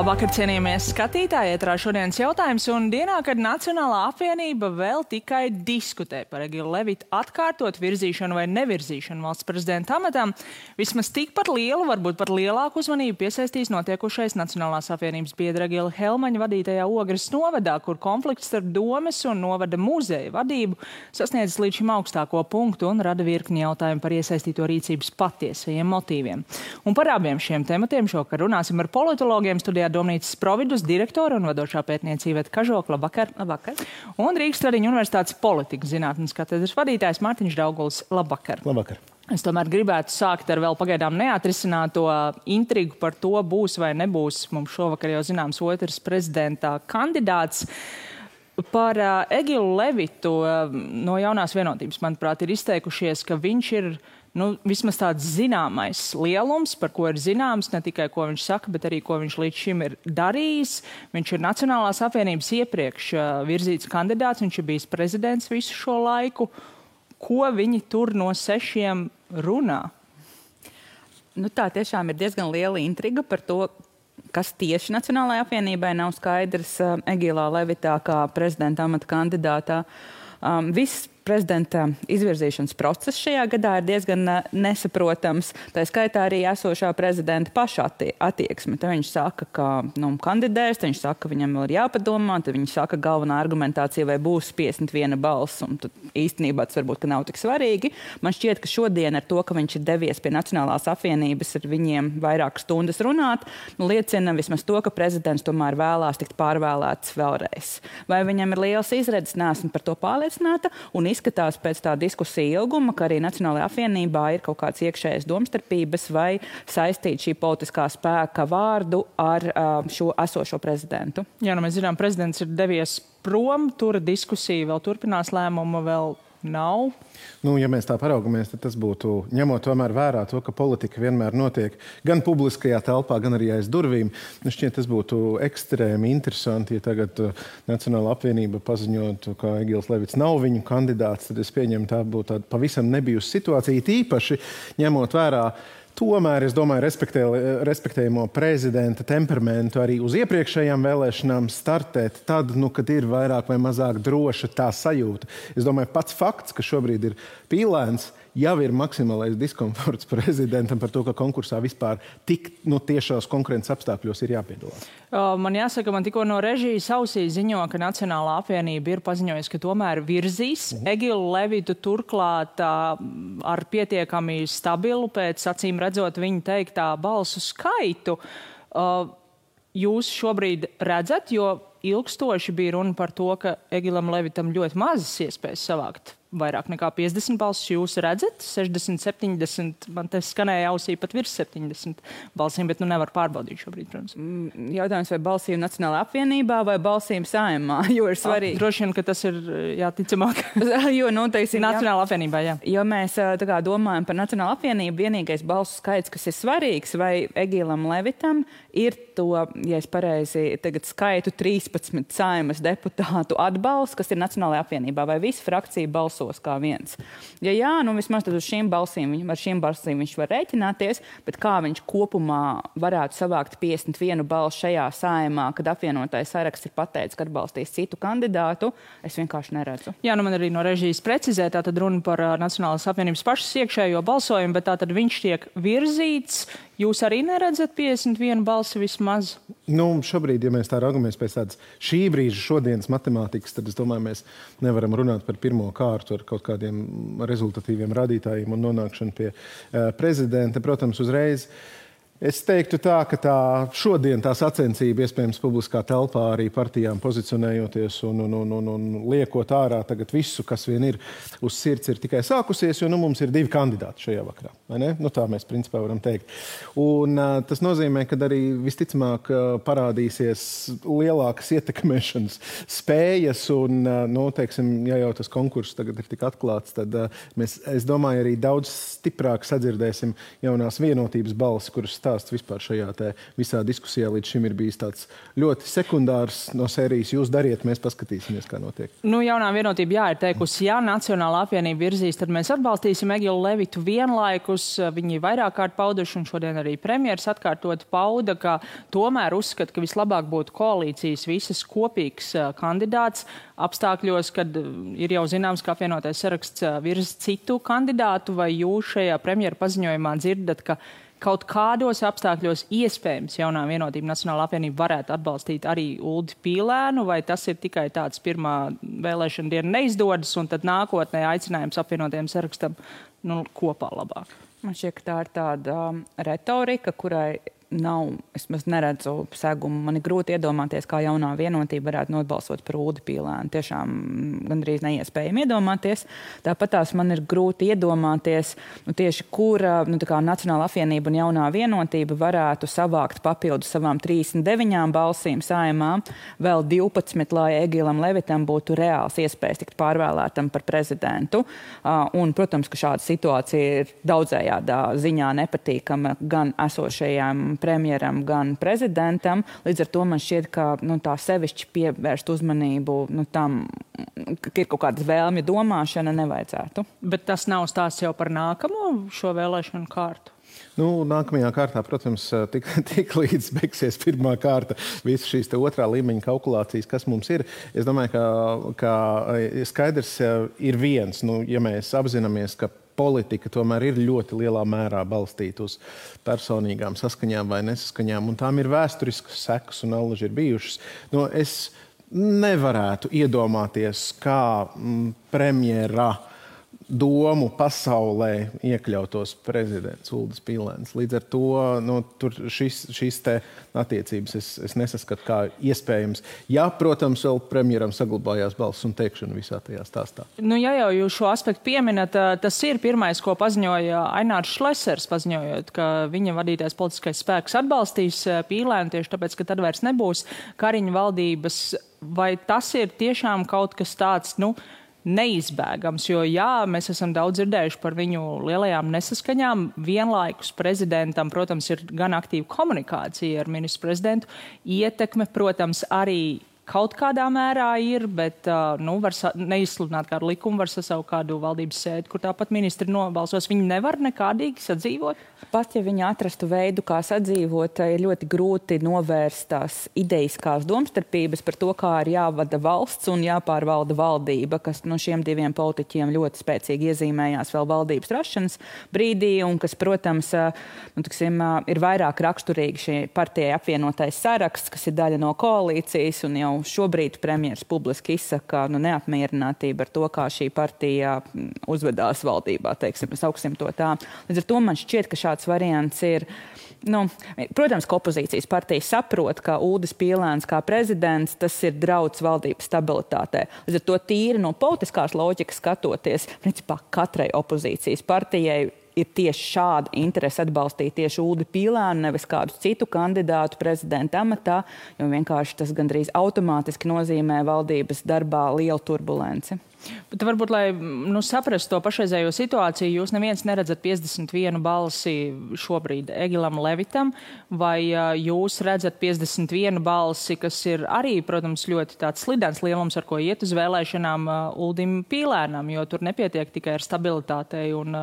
Labvakar, cienījamies skatītāji! Ietrā šodienas jautājums un dienā, kad Nacionālā apvienība vēl tikai diskutē par Egilu Levitu atkārtot virzīšanu vai nevirzīšanu valsts prezidenta amatam, vismaz tikpat lielu, varbūt pat lielāku uzmanību piesaistīs notiekušais Nacionālās apvienības biedra Egila Helmaņa vadītajā Ogres novadā, kur konflikts starp domes un novada muzeja vadību sasniedzis līdz šim augstāko punktu un rada virkni jautājumu par iesaistīto rīcības patiesajiem motīviem. Un par abiem šiem tematiem šokar runāsim ar politologiem studijā Domnīcas Providus direktora un vadošā pētniecība Kažokla. Labvakar. Labvakar. Un Rīgas Tradiņu universitātes politikas zinātnes katedras vadītājs Mārtiņš Dauguls. Labvakar. Labvakar. Es tomēr gribētu sākt ar vēl pagaidām neatrisināto intrigu par to, būs vai nebūs mums šovakar jau zināms otrs prezidentā kandidāts. Par uh, Egilu Levitu uh, no jaunās vienotības, manuprāt, ir izteikušies, ka viņš ir uh, nu, vismaz tāds zināmais lielums, par ko ir zināms ne tikai ko viņš saka, bet arī ko viņš līdz šim ir darījis. Viņš ir Nacionālās apvienības iepriekš uh, virzīts kandidāts, viņš ir bijis prezidents visu šo laiku. Ko viņi tur no sešiem runā? Nu, tā tiešām ir diezgan liela intriga par to, kas tieši Nacionālajai apvienībai nav skaidrs uh, Egilā Levitā kā prezidenta amata kandidātā. Um, viss prezidenta izvirzīšanas process šajā gadā ir diezgan nesaprotams. Tā skaitā arī esošā prezidenta paša attieksme. Te viņš saka, ka nu, kandidēs, viņš saka, ka viņam vēl ir jāpadomā, tad viņš saka, ka galvenā argumentācija vai būs 51 balss, un tad īstenībā tas varbūt nav tik svarīgi. Man šķiet, ka šodien ar to, ka viņš ir devies pie Nacionālās apvienības ar viņiem vairākas stundas runāt, nu, liecina vismaz to, ka prezidents tomēr vēlās tikt pārvēlēts vēlreiz. Vai viņam ir liels izredzes, neesmu par to pārliecināta. Un izskatās pēc tā diskusija ilguma, ka arī Nacionālajā apvienībā ir kaut kāds iekšējais domstarpības vai saistīt šī politiskā spēka vārdu ar uh, šo esošo prezidentu. Jā, nu mēs zinām, prezidents ir devies prom, tur diskusija vēl turpinās, lēmuma vēl nav. Nu, ja mēs tā paraugamies, tad tas būtu ņemot vērā to, ka politika vienmēr notiek gan publiskajā telpā, gan arī aiz durvīm. Nu, šķiet, tas būtu ekstrēmi interesanti, ja tagad uh, Nacionāla apvienība paziņotu, ka Egils Levits nav viņu kandidāts. Tad es pieņemu, tā būtu tāda pavisam nebijusi situācija, tīpaši ņemot vērā Tomēr es domāju, respektē, respektējamo prezidenta temperamentu arī uz iepriekšējām vēlēšanām startēt tad, nu, kad ir vairāk vai mazāk droša tā sajūta. Es domāju, pats fakts, ka šobrīd ir pīlēns, jau ir maksimālais diskomforts prezidentam par to, ka konkursā vispār tik nu, tiešās konkurences apstākļos ir jāpiedalās. Man jāsaka, man tikko no režijas ausī ziņo, ka Nacionālā apvienība ir paziņojusi, ka tomēr virzīs uh mhm. -huh. Egilu Levitu turklāt ar pietiekami stabilu, pēc acīm redzot viņa teiktā balsu skaitu. Jūs šobrīd redzat, jo ilgstoši bija runa par to, ka Egilam Levitam ļoti mazas iespējas savākt vairāk nekā 50 balsis. Jūs redzat, 60, 70, man te skanēja ausī pat virs 70 balsīm, bet nu nevar pārbaudīt šobrīd, protams. Mm, jautājums, vai balsīm Nacionālajā apvienībā vai balsīm saimā, jo ir svarīgi. Ah, droši vien, ka tas ir, jā, ticamāk. jo, nu, teiksim, Nacionālajā apvienībā, jā. Jo mēs kā, domājam par Nacionālo apvienību, vienīgais balsu skaits, kas ir svarīgs, vai Egīlam Levitam ir to, ja es pareizi tagad skaitu, 13 saimas deputātu atbalsts, kas ir Nacionālajā apvienībā, vai visa frakcija balso balsos kā viens. Ja jā, nu vismaz uz šīm balsīm, ar šīm balsīm viņš var rēķināties, bet kā viņš kopumā varētu savākt 51 balsu šajā saimā, kad apvienotais saraksts ir pateicis, ka atbalstīs citu kandidātu, es vienkārši neredzu. Jā, nu man arī no režijas precizē, tā tad runa par uh, Nacionālās apvienības pašas iekšējo balsojumu, bet tā tad viņš tiek virzīts. Jūs arī neredzat 51 balsi vismaz? Nu, šobrīd, ja mēs tā raugamies pēc tādas šī brīža šodienas matemātikas, tad es domāju, mēs nevaram runāt par pirmo kārtu ar kaut kādiem rezultatīviem rādītājiem un nonākšanu pie uh, prezidenta. Protams, uzreiz uh, Es teiktu tā, ka tā šodien tā sacensība, iespējams, publiskā telpā arī partijām pozicionējoties un, un, un, un, un liekot ārā visu, kas vien ir uz sirds, ir tikai sākusies, jo nu, mums ir divi kandidāti šajā vakarā. Nu, tā mēs principā varam teikt. Un, tas nozīmē, ka arī visticamāk parādīsies lielākas ietekmēšanas spējas. Un, nu, teiksim, ja jau tas konkurss tagad ir tik atklāts, tad mēs, es domāju, arī daudz stiprāk sadzirdēsim jaunās vienotības balsi, kuras stāv stāsts vispār šajā visā diskusijā līdz šim ir bijis tāds ļoti sekundārs no sērijas. Jūs dariet, mēs paskatīsimies, kā notiek. Nu, jaunā vienotība jā, ir teikusi, ja Nacionāla apvienība virzīs, tad mēs atbalstīsim Egilu Levitu vienlaikus. Viņi vairāk kārt pauduši, un šodien arī premjeras atkārtot pauda, ka tomēr uzskata, ka vislabāk būtu koalīcijas visas kopīgs kandidāts apstākļos, kad ir jau zināms, ka apvienotais saraksts virz citu kandidātu, vai jūs šajā premjera paziņojumā dzirdat, ka kaut kādos apstākļos iespējams jaunā vienotība Nacionāla apvienība varētu atbalstīt arī Uldi Pīlēnu, vai tas ir tikai tāds pirmā vēlēšana diena neizdodas, un tad nākotnē aicinājums apvienotiem sarakstam nu, kopā labāk? Man šķiet, ka tā ir tāda um, retorika, kurai nav, es neredzu segumu. Man ir grūti iedomāties, kā jaunā vienotība varētu nobalsot par ūdeni pīlēnu. Tiešām gandrīz neiespējami iedomāties. Tāpat tās man ir grūti iedomāties, nu, tieši kur nu, Nacionāla apvienība un jaunā vienotība varētu savākt papildus savām 39 balsīm saimā, vēl 12, lai Egilam Levitam būtu reāls iespējas tikt pārvēlētam par prezidentu. Un, protams, ka šāda situācija ir daudzējādā ziņā nepatīkama gan esošajām premjeram, gan prezidentam. Līdz ar to man šķiet, ka nu, tā sevišķi pievērst uzmanību nu, tam, ka ir kaut kāda vēlmju domāšana, nevajadzētu. Bet tas nav stāsts jau par nākamo šo vēlēšanu kārtu. Nu, nākamajā kārtā, protams, tik, tik līdz beigsies pirmā kārta, visas šīs otrā līmeņa kalkulācijas, kas mums ir. Es domāju, ka, ka skaidrs ir viens, nu, ja mēs apzināmies, ka politika tomēr ir ļoti lielā mērā balstīta uz personīgām saskaņām vai nesaskaņām, un tām ir vēsturiskas sekas un allaži ir bijušas. No, es nevarētu iedomāties, kā mm, premjerā domu pasaulē iekļautos prezidents Ulris Pilēns. Līdz ar to nu, šis, te attiecības es, es nesaskatu kā iespējams. Jā, protams, vēl premjeram saglabājās balss un teikšana visā tajā stāstā. Nu, ja jau jūs šo aspektu pieminat, tas ir pirmais, ko paziņoja Ainārs Šlesers, paziņojot, ka viņa vadītais politiskais spēks atbalstīs Pīlēnu tieši tāpēc, ka tad vairs nebūs Kariņa valdības. Vai tas ir tiešām kaut kas tāds, nu, neizbēgams. Jo, jā, mēs esam daudz dzirdējuši par viņu lielajām nesaskaņām. Vienlaikus prezidentam, protams, ir gan aktīva komunikācija ar ministru prezidentu, ietekme, protams, arī kaut kādā mērā ir, bet nu, var neizsludināt kādu likumu, var sasaukt kādu valdības sēdi, kur tāpat ministri nobalsos. Viņi nevar nekādīgi sadzīvot. Pat ja viņi atrastu veidu, kā sadzīvot, ir ļoti grūti novērst tās idejiskās domstarpības par to, kā ir jāvada valsts un jāpārvalda valdība, kas no šiem diviem politiķiem ļoti spēcīgi iezīmējās vēl valdības rašanas brīdī, un kas, protams, nu, tiksim, ir vairāk raksturīgi šī partija apvienotais saraksts, kas ir daļa no koalīcijas un jau šobrīd premjeras publiski izsaka nu, neapmierinātību ar to, kā šī partija mm, uzvedās valdībā. Teiksim. Līdz ar to man šķiet, ka šāds variants ir. Nu, protams, ka opozīcijas partija saprot, ka Ulris Pīlēns kā prezidents tas ir draudz valdības stabilitātei. Līdz ar to tīri no politiskās loģikas skatoties, principā katrai opozīcijas partijai ir tieši šāda interese atbalstīt tieši Ulu Pīlānu, nevis kādu citu kandidātu prezidenta amatā, jo vienkārši tas gandrīz automātiski nozīmē valdības darbā lielu turbulenci. Bet varbūt, lai nu, saprastu to pašreizējo situāciju, jūs neviens neredzat 51 balsi šobrīd Egilam Levitam, vai jūs redzat 51 balsi, kas ir arī, protams, ļoti tāds slidens lielums, ar ko iet uz vēlēšanām Uldim Pīlēnam, jo tur nepietiek tikai ar stabilitātei un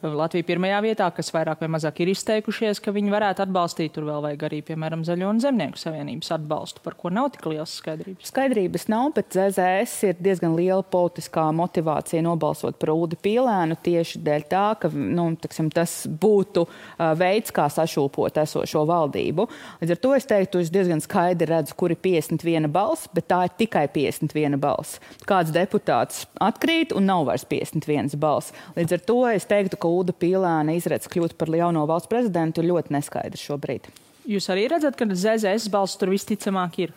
Latvija pirmajā vietā, kas vairāk vai mazāk ir izteikušies, ka viņi varētu atbalstīt, tur vēl vajag arī, piemēram, Zaļo un Zemnieku savienības atbalstu, par ko nav tik liels skaidrības. Skaidrības nav, bet ZZS ir diezgan liela politika politiskā motivācija nobalsot par Ulu Pīlēnu tieši dēļ tā, ka nu, tiksim, tas būtu uh, veids, kā sašūpot esošo valdību. Līdz ar to es teiktu, es diezgan skaidri redzu, kur ir 51 balss, bet tā ir tikai 51 balss. Kāds deputāts atkrīt un nav vairs 51 balss. Līdz ar to es teiktu, ka Ulu Pīlēna izredz kļūt par jauno valsts prezidentu ļoti neskaidrs šobrīd. Jūs arī redzat, ka ZZS balss tur visticamāk ir.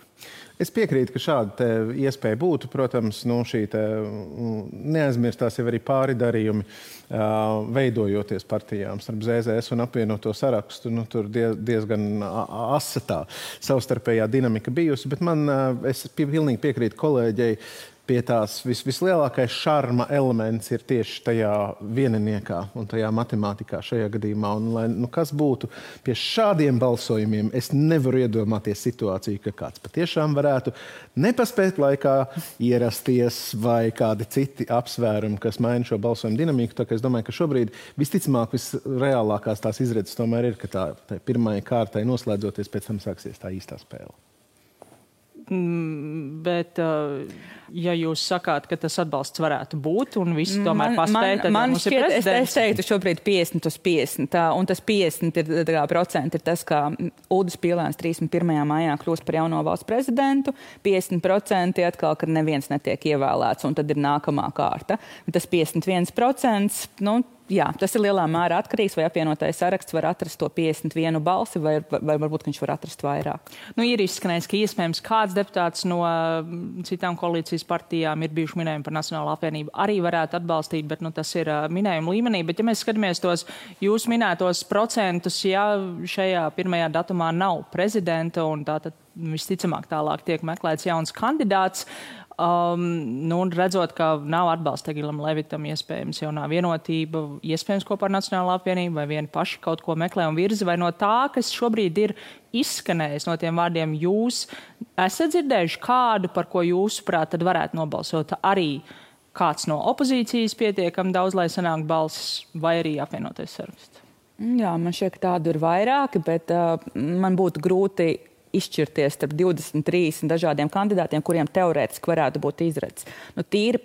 Es piekrītu, ka šāda iespēja būtu. Protams, nu, šī mm, neaizmirstās jau arī pāri darījumi, veidojoties partijām starp ZZS un apvienoto sarakstu. Nu, tur diezgan asa tā savstarpējā dinamika bijusi. Bet man, es pilnīgi piekrītu kolēģei, pie tās vis, vislielākais šarma elements ir tieši tajā vieniniekā un tajā matemātikā šajā gadījumā. Un, lai, nu, kas būtu pie šādiem balsojumiem, es nevaru iedomāties situāciju, ka kāds patiešām varētu nepaspēt laikā ierasties vai kādi citi apsvērumi, kas maina šo balsojumu dinamiku. Tā, es domāju, ka šobrīd visticamāk visreālākās tās izredzes tomēr ir, ka tā, tā pirmajai kārtai noslēdzoties, pēc tam sāksies tā īstā spēle. Mm, bet, uh, ja jūs sakāt, ka tas atbalsts varētu būt un viss tomēr paspēj, tad man šķiet, es, es teiktu šobrīd 50 uz 50. Tā, un tas 50 ir, tā, procenti ir tas, kā Uldis Pīlēns 31. maijā kļūst par jauno valsts prezidentu. 50% atkal, kad neviens netiek ievēlēts, un tad ir nākamā kārta. Tas 51%, nu, jā, tas ir lielā mērā atkarīgs, vai apvienotais saraksts var atrast to 51 balsi, vai, vai, varbūt viņš var atrast vairāk. Nu, ir izskanējis, ka iespējams kāds deputāts no mm, citām koalīcijas partijām ir bijuši minējumi par Nacionālo apvienību, arī varētu atbalstīt, bet nu, tas ir minējuma līmenī. Bet, ja mēs skatāmies tos jūs minētos procentus, ja šajā pirmajā datumā nav prezidenta un tātad visticamāk tālāk tiek meklēts jauns kandidāts, uh, Um, nu, redzot, ka nav atbalsta Egilam Levitam, iespējams, jaunā vienotība, iespējams, kopā ar Nacionālo apvienību, vai vieni paši kaut ko meklē un virza, vai no tā, kas šobrīd ir izskanējis no tiem vārdiem, jūs esat dzirdējuši kādu, par ko jūsuprāt, tad varētu nobalsot arī kāds no opozīcijas pietiekami daudz, lai sanāktu balsis, vai arī apvienoties saraksts? Jā, man šķiet, ka tādu ir vairāki, bet uh, man būtu grūti izšķirties starp 23 dažādiem kandidātiem, kuriem teorētiski varētu būt izredzes. Nu, tīri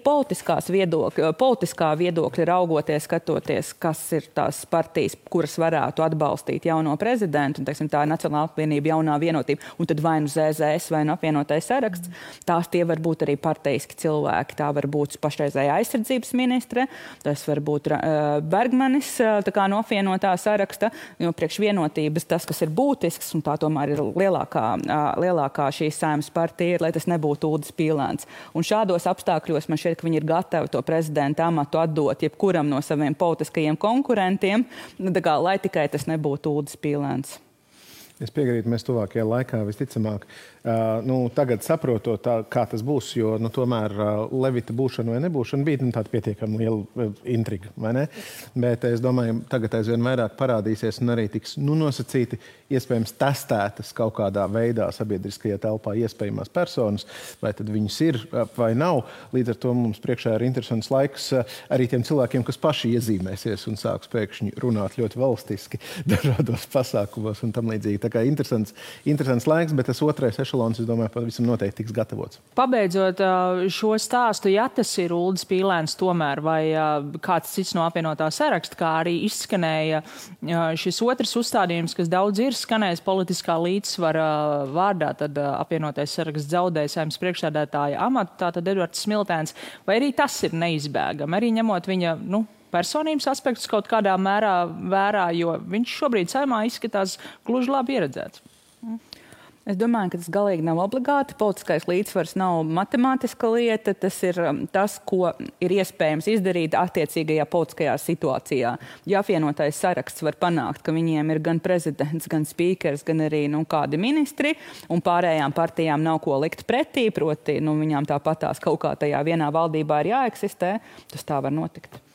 viedokļa, politiskā viedokļa raugoties, skatoties, kas ir tās partijas, kuras varētu atbalstīt jauno prezidentu, un, teiksim, tā ir Nacionāla apvienība, jaunā vienotība, un tad vai nu ZZS vai nu apvienotais saraksts. Tās tie var būt arī parteiski cilvēki. Tā var būt pašreizējā aizsardzības ministre, tas var būt uh, Bergmanis uh, no apvienotā saraksta, jo priekš vienotības tas, kas ir būtisks, un tā tomēr ir lielākā lielākā, lielākā šīs sēmas partija ir, lai tas nebūtu Ulris Pīlēns. Un šādos apstākļos man šķiet, ka viņi ir gatavi to prezidenta amatu atdot jebkuram no saviem politiskajiem konkurentiem, nu, kā, lai tikai tas nebūtu Ulris Pīlēns. Es piekrītu, mēs tuvākajā laikā visticamāk Uh, nu, tagad saprotot, tā, kā tas būs, jo nu, tomēr uh, Levita būšana vai nebūšana bija nu, tāda pietiekami liela intriga. Bet es domāju, tagad aizvien vairāk parādīsies un arī tiks nu, nosacīti, iespējams, testētas kaut kādā veidā sabiedriskajā telpā iespējamās personas, vai tad viņas ir vai nav. Līdz ar to mums priekšā ir interesants laiks arī tiem cilvēkiem, kas paši iezīmēsies un sāks pēkšņi runāt ļoti valstiski dažādos pasākumos un tam līdzīgi. Tā kā interesants, interesants laiks, bet tas otrais ešalons, es domāju, pavisam noteikti tiks gatavots. Pabeidzot šo stāstu, ja tas ir Ulris Pīlēns tomēr vai kāds cits no apvienotā saraksta, kā arī izskanēja šis otrs uzstādījums, kas daudz ir skanējis politiskā līdzsvara vārdā, tad apvienotais saraksts zaudēja saimnes priekšsēdētāja amatu, tātad Edvards Smiltēns, vai arī tas ir neizbēgami, arī ņemot viņa, nu, personības aspektus kaut kādā mērā vērā, jo viņš šobrīd saimā izskatās gluži labi ieredzēts. Es domāju, ka tas galīgi nav obligāti. Politiskais līdzsvars nav matemātiska lieta. Tas ir um, tas, ko ir iespējams izdarīt attiecīgajā politiskajā situācijā. Ja apvienotais saraksts var panākt, ka viņiem ir gan prezidents, gan spīkers, gan arī nu, kādi ministri, un pārējām partijām nav ko likt pretī, proti, nu, viņām tāpatās kaut kā tajā vienā valdībā ir jāeksistē, tas tā var notikt.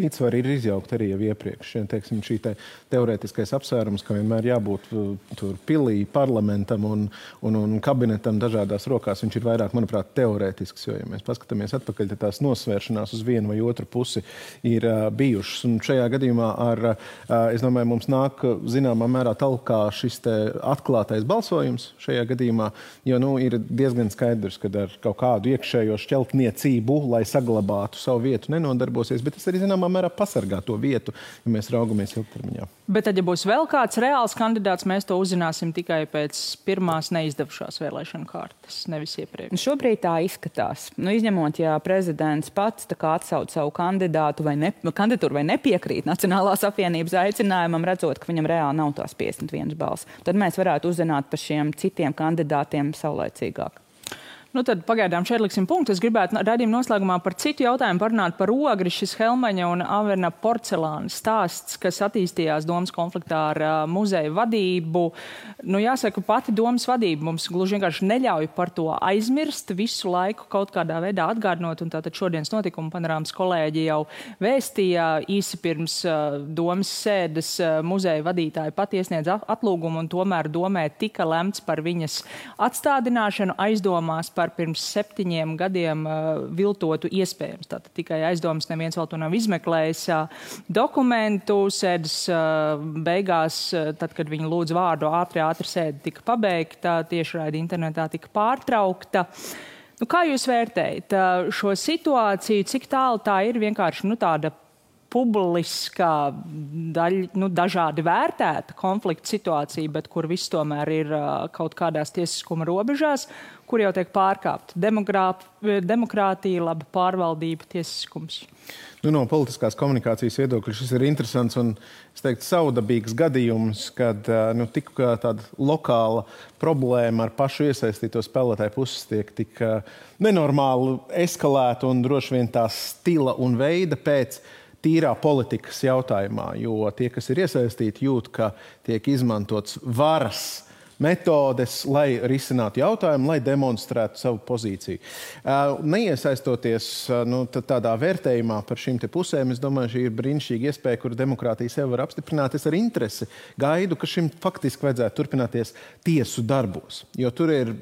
Līdzsvari ir izjaukti arī jau iepriekš. Ja, teiksim, šī te teorētiskais apsvērums, ka vienmēr jābūt uh, tur pilī, parlamentam un, un, un kabinetam dažādās rokās, viņš ir vairāk, manuprāt, teorētisks. Jo, ja mēs paskatāmies atpakaļ, tad tās nosvēršanās uz vienu vai otru pusi ir uh, bijušas. Un šajā gadījumā ar, uh, es domāju, mums nāk zināmā mērā talkā šis atklātais balsojums šajā gadījumā, jo nu, ir diezgan skaidrs, ka ar kaut kādu iekšējo šķeltniecību, lai saglabātu savu vietu, nenodarbosies. Bet tas arī, zinām, zināmā mērā pasargā to vietu, ja mēs raugamies ilgtermiņā. Bet tad, ja būs vēl kāds reāls kandidāts, mēs to uzzināsim tikai pēc pirmās neizdevušās vēlēšana kārtas, nevis iepriekš. Nu, šobrīd tā izskatās. Nu, izņemot, ja prezidents pats atsauc savu kandidātu vai, ne, kandidatūru vai nepiekrīt Nacionālās apvienības aicinājumam, redzot, ka viņam reāli nav tās 51 balss, tad mēs varētu uzzināt par šiem citiem kandidātiem saulēcīgāk. Nu, tad pagaidām šeit liksim punktu. Es gribētu raidījuma noslēgumā par citu jautājumu parunāt par ogri. Šis Helmaņa un Averna porcelāna stāsts, kas attīstījās domas konfliktā ar uh, muzeja vadību. Nu, jāsaka, pati domas vadība mums gluži vienkārši neļauj par to aizmirst, visu laiku kaut kādā veidā atgādinot. Tātad šodienas notikuma panorāmas kolēģi jau vēstīja īsi pirms uh, domas sēdes uh, muzeja vadītāja pat iesniedz atlūgumu un tomēr domē tika lemts par viņas atstādināšanu aizdomās par pirms septiņiem gadiem uh, viltotu iespējams. Tātad tikai aizdomas neviens vēl to nav izmeklējis. Uh, dokumentu sēdes uh, beigās, tad, kad viņi lūdz vārdu, ātri, ātri sēde tika pabeigta, tiešraidi internetā tika pārtraukta. Nu, kā jūs vērtējat šo situāciju, cik tālu tā ir vienkārši nu, tāda publiskā, daļ, nu, dažādi vērtēta konflikta situācija, bet kur viss tomēr ir kaut kādās tiesiskuma robežās, kur jau tiek pārkāpta demokrātija, laba pārvaldība, tiesiskums. Nu, no politiskās komunikācijas viedokļa šis ir interesants un teiktu, saudabīgs gadījums, kad nu, tik tāda lokāla problēma ar pašu iesaistīto spēlētāju puses tiek tik nenormāli eskalēta un droši vien tā stila un veida pēc tīrā politikas jautājumā, jo tie, kas ir iesaistīti, jūt, ka tiek izmantots varas metodes, lai risinātu jautājumu, lai demonstrētu savu pozīciju. Neiesaistoties nu, tādā vērtējumā par šīm pusēm, es domāju, šī ir brīnišķīga iespēja, kur demokrātija sev var apstiprināt. Es ar interesi gaidu, ka šim faktiski vajadzētu turpināties tiesu darbos, jo tur ir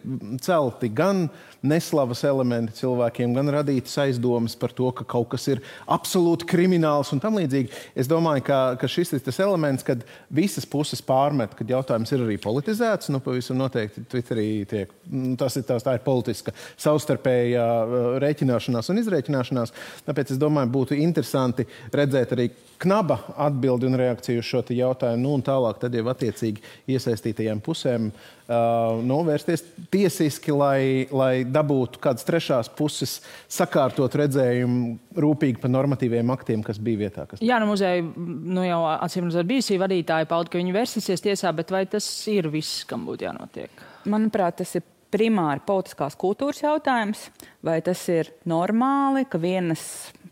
celti gan neslavas elementi cilvēkiem, gan radītas aizdomas par to, ka kaut kas ir absolūti krimināls un tam līdzīgi. Es domāju, ka, ka šis ir tas elements, kad visas puses pārmet, kad jautājums ir arī politizēts nu, pavisam noteikti Twitterī tiek. Nu, tas ir tās, tā ir politiska savstarpējā uh, rēķināšanās un izrēķināšanās. Tāpēc es domāju, būtu interesanti redzēt arī knaba atbildi un reakciju uz šo jautājumu. Nu, un tālāk tad jau attiecīgi iesaistītajām pusēm uh, novērsties tiesiski, lai, lai dabūtu kādas trešās puses sakārtot redzējumu rūpīgi par normatīviem aktiem, kas bija vietā. Kas... Jā, no muzeja nu jau acīm redzot bijusi vadītāja pauda, ka viņi versīsies tiesā, bet vai tas ir viss, kam būtu jānotiek? Manuprāt, tas ir primāri politiskās kultūras jautājums, vai tas ir normāli, ka vienas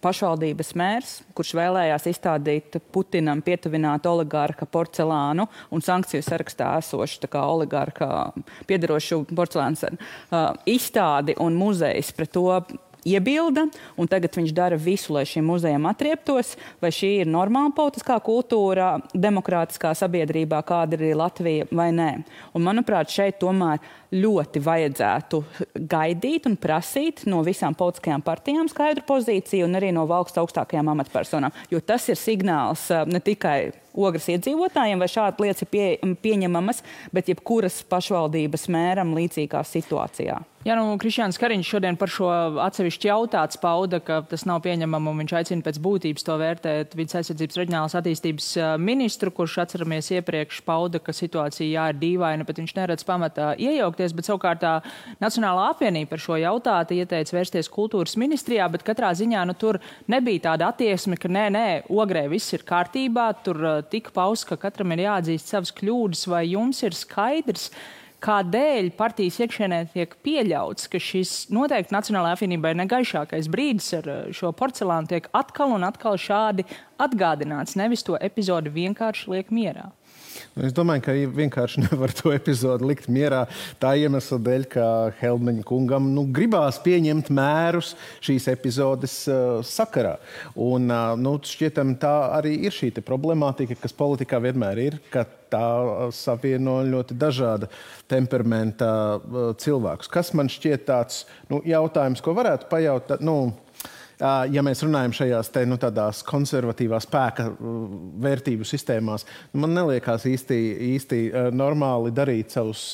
pašvaldības mērs, kurš vēlējās izstādīt Putinam pietuvinātu oligarka porcelānu un sankciju sarakstā esošu oligarka piedarošu porcelānu uh, izstādi un muzejs pret to iebilda, un tagad viņš dara visu, lai šim muzejam atrieptos, vai šī ir normāla politiskā kultūra, demokrātiskā sabiedrībā, kāda ir Latvija vai nē. Un, manuprāt, šeit tomēr ļoti vajadzētu gaidīt un prasīt no visām politiskajām partijām skaidru pozīciju un arī no valsts augstākajām amatpersonām, jo tas ir signāls ne tikai ogres iedzīvotājiem, vai šāda lietas ir pie, pieņemamas, bet jebkuras pašvaldības mēram līdzīgā situācijā. Jā, nu, Krišjāns Kariņš šodien par šo atsevišķi jautāts pauda, ka tas nav pieņemama un viņš aicina pēc būtības to vērtēt vidas aizsardzības reģionālās attīstības ministru, kurš atceramies iepriekš pauda, ka situācija jā ir dīvaina, bet viņš neredz pamatā iejaukties, bet savukārt tā Nacionālā apvienība par šo jautātu ieteica vērsties kultūras ministrijā, bet katrā ziņā nu, tur nebija tāda attieksme, ka nē, nē, ogrē viss ir kārtībā, tur tika pausts, ka katram ir jāatzīst savas kļūdas, vai jums ir skaidrs, kādēļ partijas iekšienē tiek pieļauts, ka šis noteikti Nacionālajai apvienībai negaišākais brīdis ar šo porcelānu tiek atkal un atkal šādi atgādināts, nevis to epizodi vienkārši liek mierā. Es domāju, ka vienkārši nevar to epizodi likt mierā tā iemesla dēļ, ka Helmeņa kungam nu, gribās pieņemt mērus šīs epizodes uh, sakarā. Un, uh, nu, šķietam, tā arī ir šī problemātika, kas politikā vienmēr ir, tā savieno ļoti dažāda temperamenta cilvēkus. Kas man šķiet tāds nu, jautājums, ko varētu pajautāt? Nu, ja mēs runājam šajās te, nu, konservatīvā spēka vērtību sistēmās, nu, man liekas īsti, īsti normāli darīt savus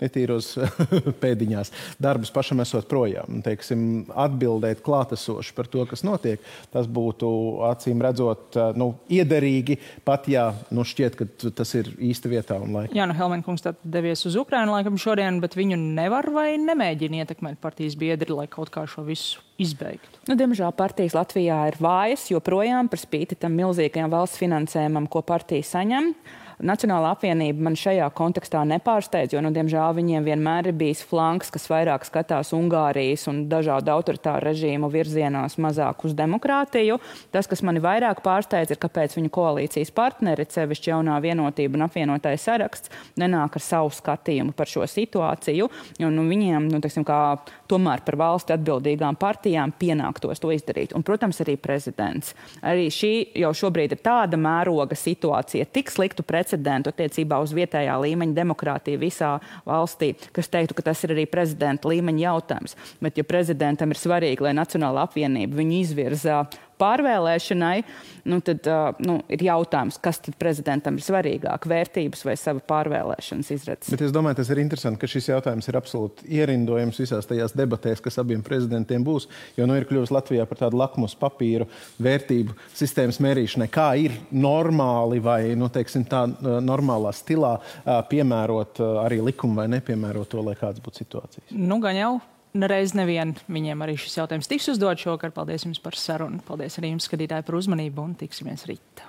netīros pēdiņās darbus pašam esot projām. Teiksim, atbildēt klātesoši par to, kas notiek, tas būtu acīm redzot nu, iederīgi, pat ja nu, šķiet, ka tas ir īsta vietā un laikā. Jā, nu Helmēna kungs devies uz Ukrajinu laikam šodien, bet viņu nevar vai nemēģina ietekmēt partijas biedri, lai kaut kā šo visu izbeigtu? Nu, diemžēl partijas Latvijā ir vājas joprojām par spīti tam milzīgajam valsts finansējumam, ko partija saņem. Nacionāla apvienība man šajā kontekstā nepārsteidz, jo, nu, diemžēl, viņiem vienmēr ir bijis flanks, kas vairāk skatās Ungārijas un dažādu autoritāru režīmu virzienos, mazāk uz demokrātiju. Tas, kas mani vairāk pārsteidz, ir, kāpēc viņu koalīcijas partneri, sevišķi jaunā vienotība un apvienotais saraksts, nenāk ar savu skatījumu par šo situāciju. Jo, nu, viņiem, nu, teiksim, kā tomēr par valsti atbildīgām partijām, pienāktos to izdarīt. Un, protams, arī prezidents. Arī šī jau šobrīd ir tāda mēroga situācija, tik sliktu precedentu attiecībā uz vietējā līmeņa demokrātiju visā valstī, kas teiktu, ka tas ir arī prezidenta līmeņa jautājums. Bet, ja prezidentam ir svarīgi, lai Nacionāla apvienība viņu izvirza pārvēlēšanai, nu, tad nu, ir jautājums, kas tad prezidentam ir svarīgāk - vērtības vai sava pārvēlēšanas izredzes. Bet es domāju, tas ir interesanti, ka šis jautājums ir absolūti ierindojams visās tajās debatēs, kas abiem prezidentiem būs. Jo nu, ir kļuvusi Latvijā par tādu lakmus papīru vērtību sistēmas mērīšanai, kā ir normāli vai nu, teiksim, tā normālā stilā piemērot arī likumu vai nepiemērot to, lai kāds būtu situācijas. Nu, gan jau Nereiz nevien viņiem arī šis jautājums tiks uzdot šovakar. Paldies jums par sarunu. Paldies arī jums, skatītāji, par uzmanību un tiksimies rīt.